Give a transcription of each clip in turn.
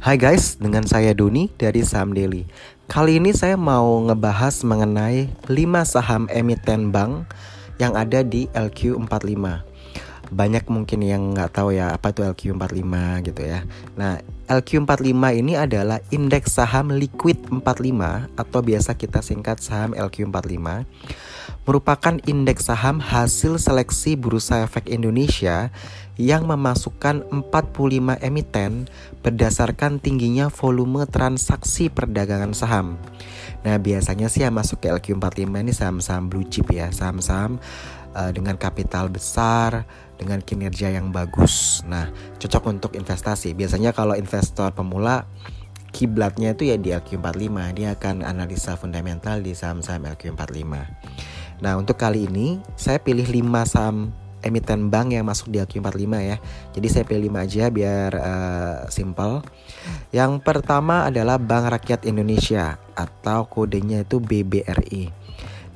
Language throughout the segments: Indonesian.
Hai guys, dengan saya Doni dari Saham Daily. Kali ini saya mau ngebahas mengenai 5 saham emiten bank yang ada di LQ45. Banyak mungkin yang nggak tahu ya apa itu LQ45 gitu ya. Nah, LQ45 ini adalah indeks saham liquid 45 atau biasa kita singkat saham LQ45 merupakan indeks saham hasil seleksi Bursa Efek Indonesia yang memasukkan 45 emiten berdasarkan tingginya volume transaksi perdagangan saham. Nah, biasanya sih yang masuk ke LQ45 ini saham-saham blue chip ya, saham-saham uh, dengan kapital besar, dengan kinerja yang bagus. Nah, cocok untuk investasi. Biasanya kalau investor pemula kiblatnya itu ya di LQ45, dia akan analisa fundamental di saham-saham LQ45. Nah, untuk kali ini saya pilih 5 saham emiten bank yang masuk di LQ45 ya. Jadi saya pilih 5 aja biar uh, simple. Yang pertama adalah Bank Rakyat Indonesia atau kodenya itu BBRI.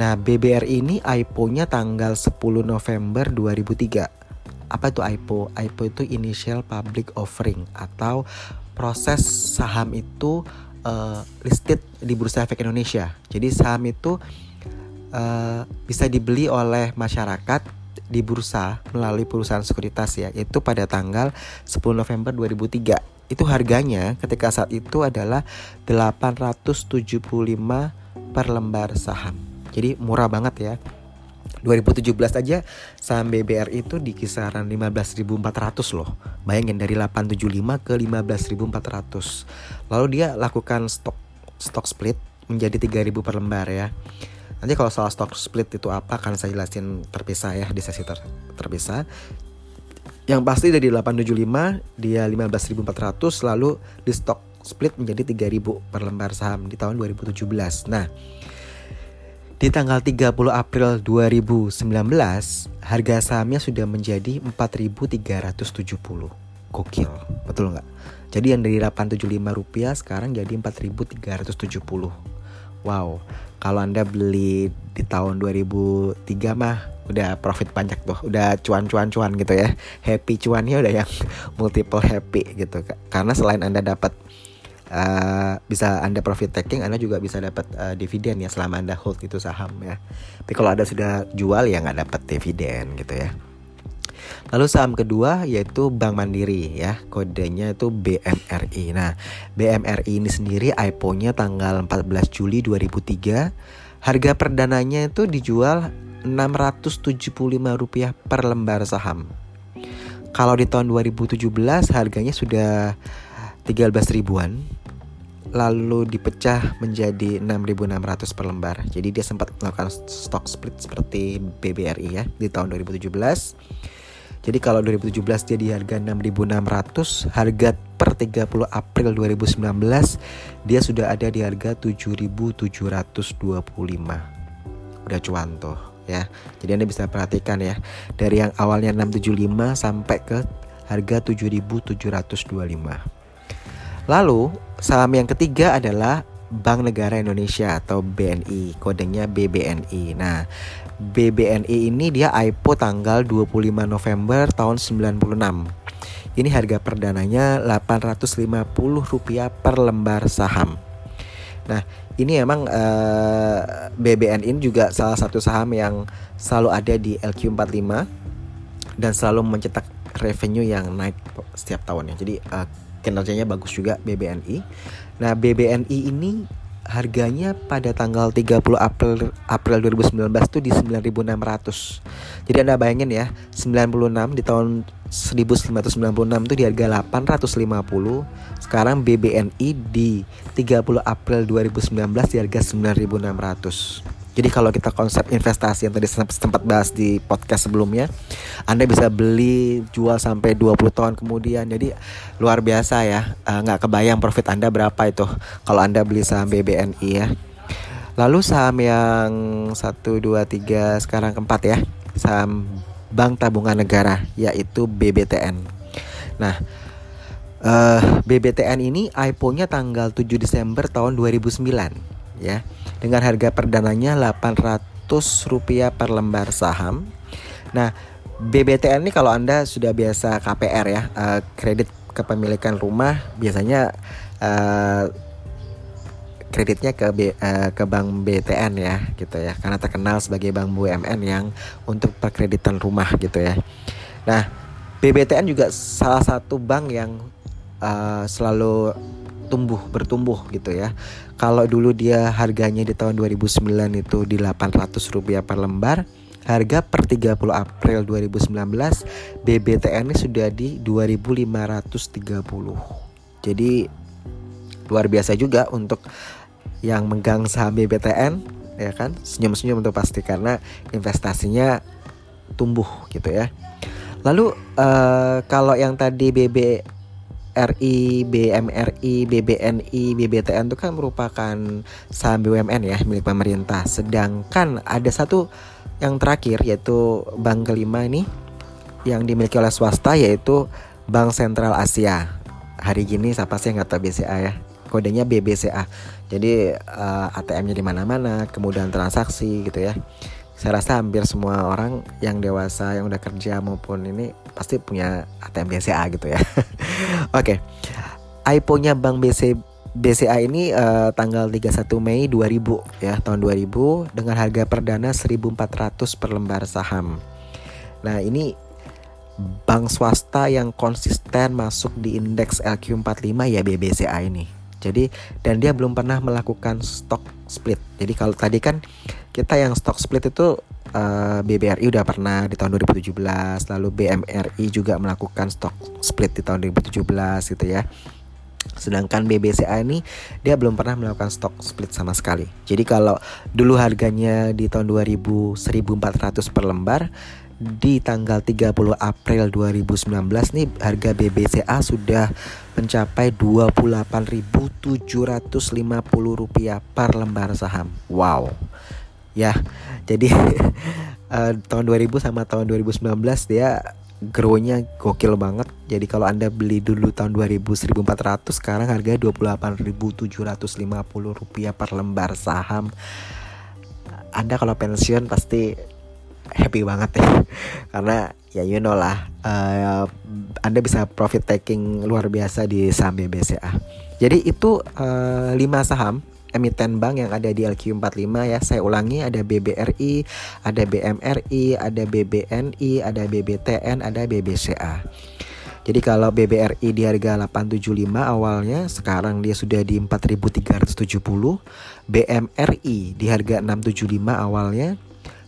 Nah, BBRI ini IPO-nya tanggal 10 November 2003. Apa itu IPO? IPO itu Initial Public Offering atau proses saham itu uh, listed di Bursa Efek Indonesia. Jadi saham itu uh, bisa dibeli oleh masyarakat di bursa melalui perusahaan sekuritas ya itu pada tanggal 10 November 2003 itu harganya ketika saat itu adalah 875 per lembar saham jadi murah banget ya 2017 aja saham BBR itu di kisaran 15.400 loh. Bayangin dari 875 ke 15.400. Lalu dia lakukan stok stok split menjadi 3.000 per lembar ya. Nanti kalau soal stock split itu apa akan saya jelasin terpisah ya di sesi ter terpisah. Yang pasti dari 875 dia 15.400 lalu di stock split menjadi 3.000 per lembar saham di tahun 2017. Nah, di tanggal 30 April 2019 harga sahamnya sudah menjadi 4.370. Gokil, betul nggak? Jadi yang dari 875 rupiah sekarang jadi 4.370. Wow, kalau Anda beli di tahun 2003 mah udah profit banyak tuh, udah cuan-cuan-cuan gitu ya. Happy cuannya udah yang multiple happy gitu. Karena selain Anda dapat uh, bisa Anda profit taking, Anda juga bisa dapat uh, dividen ya selama Anda hold itu saham ya. Tapi kalau Anda sudah jual ya nggak dapat dividen gitu ya. Lalu saham kedua yaitu Bank Mandiri ya, kodenya itu BMRI. Nah, BMRI ini sendiri IPO-nya tanggal 14 Juli 2003. Harga perdananya itu dijual Rp675 per lembar saham. Kalau di tahun 2017 harganya sudah 13 ribuan lalu dipecah menjadi 6.600 per lembar. Jadi dia sempat melakukan stock split seperti BBRI ya di tahun 2017. Jadi kalau 2017 dia di harga 6.600, harga per 30 April 2019 dia sudah ada di harga 7.725. Udah cuan tuh ya. Jadi Anda bisa perhatikan ya dari yang awalnya 675 sampai ke harga 7.725. Lalu saham yang ketiga adalah Bank Negara Indonesia atau BNI, kodenya BBNI. Nah, BBNI ini dia IPO tanggal 25 November tahun 96. Ini harga perdananya 850 rupiah per lembar saham. Nah, ini emang uh, eh, BBNI juga salah satu saham yang selalu ada di LQ45 dan selalu mencetak revenue yang naik setiap tahunnya. Jadi uh, kinerjanya bagus juga BBNI. Nah, BBNI ini harganya pada tanggal 30 April April 2019 tuh di 9.600. Jadi Anda bayangin ya, 96 di tahun 1996 tuh di harga 850. Sekarang BBNI di 30 April 2019 di harga 9.600. Jadi kalau kita konsep investasi yang tadi sempat bahas di podcast sebelumnya, Anda bisa beli jual sampai 20 tahun kemudian. Jadi luar biasa ya. Eh, nggak uh, kebayang profit Anda berapa itu kalau Anda beli saham BBNI ya. Lalu saham yang 1 2 3 sekarang keempat ya. Saham Bank Tabungan Negara yaitu BBTN. Nah, uh, eh, BBTN ini IPO-nya tanggal 7 Desember tahun 2009 ya dengan harga perdananya 800 rupiah per lembar saham. Nah, BBTN ini kalau Anda sudah biasa KPR ya, uh, kredit kepemilikan rumah biasanya uh, kreditnya ke B, uh, ke bank BTN ya gitu ya karena terkenal sebagai bank BUMN yang untuk perkreditan rumah gitu ya. Nah, BBTN juga salah satu bank yang uh, selalu tumbuh bertumbuh gitu ya. Kalau dulu dia harganya di tahun 2009 itu di 800 rupiah per lembar, harga per 30 April 2019 BBTN ini sudah di 2530. Jadi luar biasa juga untuk yang megang saham BBTN ya kan senyum-senyum untuk pasti karena investasinya tumbuh gitu ya. Lalu uh, kalau yang tadi BBRI, BMRI, BBNI, BBTN itu kan merupakan saham BUMN ya milik pemerintah. Sedangkan ada satu yang terakhir yaitu bank kelima ini yang dimiliki oleh swasta yaitu Bank Sentral Asia. Hari gini siapa sih yang nggak tahu BCA ya? kodenya BBCA. Jadi uh, eh, ATM-nya di mana-mana, kemudian transaksi gitu ya. Saya rasa hampir semua orang yang dewasa yang udah kerja maupun ini pasti punya ATM BCA gitu ya. Oke. okay. IPO-nya Bank BC BCA ini uh, tanggal 31 Mei 2000 ya, tahun 2000 dengan harga perdana 1.400 per lembar saham. Nah, ini bank swasta yang konsisten masuk di indeks LQ45 ya BBCA ini. Jadi dan dia belum pernah melakukan stock split. Jadi kalau tadi kan kita yang stock split itu uh, eh, BBRI udah pernah di tahun 2017, lalu BMRI juga melakukan stock split di tahun 2017 gitu ya. Sedangkan BBCA ini dia belum pernah melakukan stock split sama sekali. Jadi kalau dulu harganya di tahun 2000 1400 per lembar, di tanggal 30 April 2019 nih harga BBCA sudah mencapai 28.750 rupiah per lembar saham. Wow. Ya, jadi uh, tahun 2000 sama tahun 2019 dia grow-nya gokil banget. Jadi kalau Anda beli dulu tahun 2000 1400 sekarang harga 28.750 rupiah per lembar saham. Anda kalau pensiun pasti happy banget ya karena ya you know lah uh, anda bisa profit taking luar biasa di saham BBCA jadi itu uh, eh, 5 saham emiten bank yang ada di LQ45 ya. Saya ulangi ada BBRI, ada BMRI, ada BBNI, ada BBTN, ada BBCA. Jadi kalau BBRI di harga 875 awalnya, sekarang dia sudah di 4370. BMRI di harga 675 awalnya,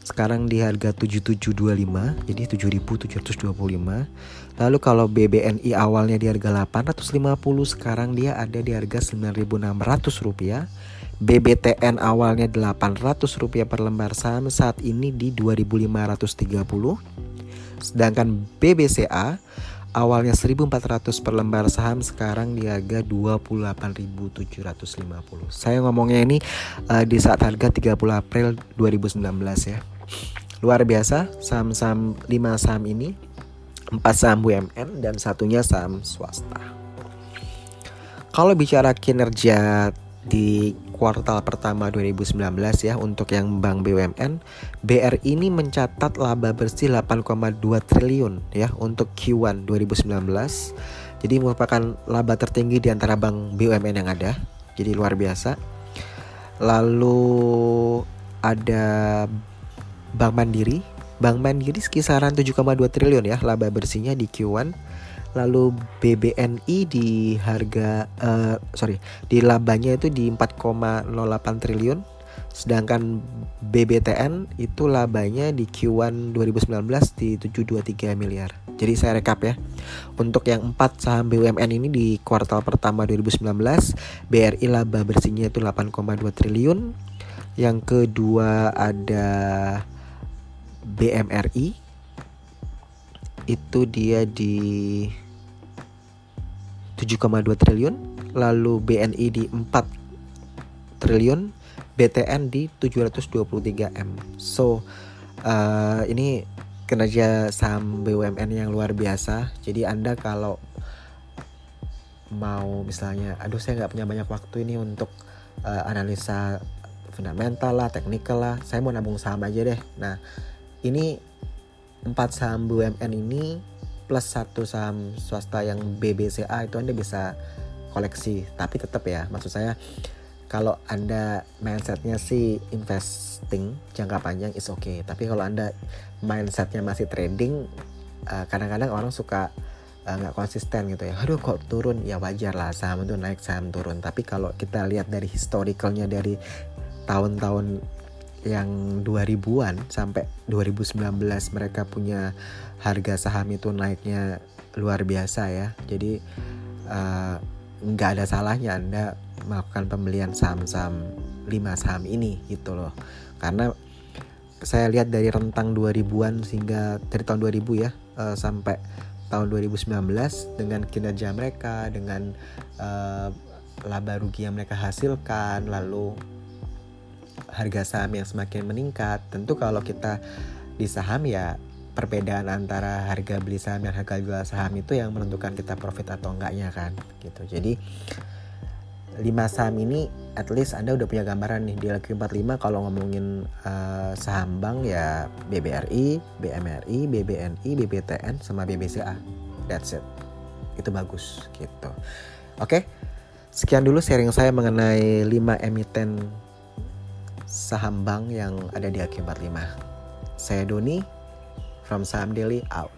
sekarang di harga 7725 jadi 7725 lalu kalau BBNI awalnya di harga 850 sekarang dia ada di harga 9600 rupiah. BBTN awalnya 800 rupiah per lembar saham saat ini di 2530 sedangkan BBCA awalnya 1400 per lembar saham sekarang di harga 28.750 saya ngomongnya ini uh, di saat harga 30 April 2019 ya Luar biasa, saham-saham 5 saham ini, 4 saham BUMN dan satunya saham swasta. Kalau bicara kinerja di kuartal pertama 2019 ya untuk yang bank BUMN, BRI ini mencatat laba bersih 8,2 triliun ya untuk Q1 2019. Jadi merupakan laba tertinggi di antara bank BUMN yang ada. Jadi luar biasa. Lalu ada Bank Mandiri. Bank Mandiri kisaran 7,2 triliun ya laba bersihnya di Q1. Lalu BBNI di harga uh, sorry di labanya itu di 4,08 triliun. Sedangkan BBTN itu labanya di Q1 2019 di 723 miliar. Jadi saya rekap ya. Untuk yang 4 saham BUMN ini di kuartal pertama 2019, BRI laba bersihnya itu 8,2 triliun. Yang kedua ada BMRI itu dia di 7,2 triliun, lalu BNI di 4 triliun, BTN di 723 M. So uh, ini kinerja saham BUMN yang luar biasa. Jadi Anda kalau mau misalnya, aduh saya nggak punya banyak waktu ini untuk uh, analisa fundamental lah, teknikal lah, saya mau nabung saham aja deh. Nah ini empat saham BUMN ini plus satu saham swasta yang BBCA itu Anda bisa koleksi. Tapi tetap ya, maksud saya kalau Anda mindsetnya sih investing jangka panjang is oke. Okay. Tapi kalau Anda mindsetnya masih trading, kadang kadang-kadang orang suka nggak uh, konsisten gitu ya. Aduh kok turun ya wajar lah saham itu naik saham turun. Tapi kalau kita lihat dari historicalnya dari tahun-tahun yang 2000-an sampai 2019 mereka punya harga saham itu naiknya luar biasa ya. Jadi uh, nggak ada salahnya Anda melakukan pembelian saham-saham 5 saham ini gitu loh. Karena saya lihat dari rentang 2000-an sehingga dari tahun 2000 ya uh, sampai tahun 2019 dengan kinerja mereka dengan uh, laba rugi yang mereka hasilkan lalu harga saham yang semakin meningkat, tentu kalau kita di saham ya perbedaan antara harga beli saham dan harga jual saham itu yang menentukan kita profit atau enggaknya kan gitu. Jadi 5 saham ini at least Anda udah punya gambaran nih di LQ45 kalau ngomongin uh, saham bank ya BBRI, BMRI, BBNI, BBTN sama BBCA. That's it. Itu bagus gitu. Oke. Sekian dulu sharing saya mengenai 5 emiten saham bank yang ada di AK45. Saya Doni from Saham Daily out.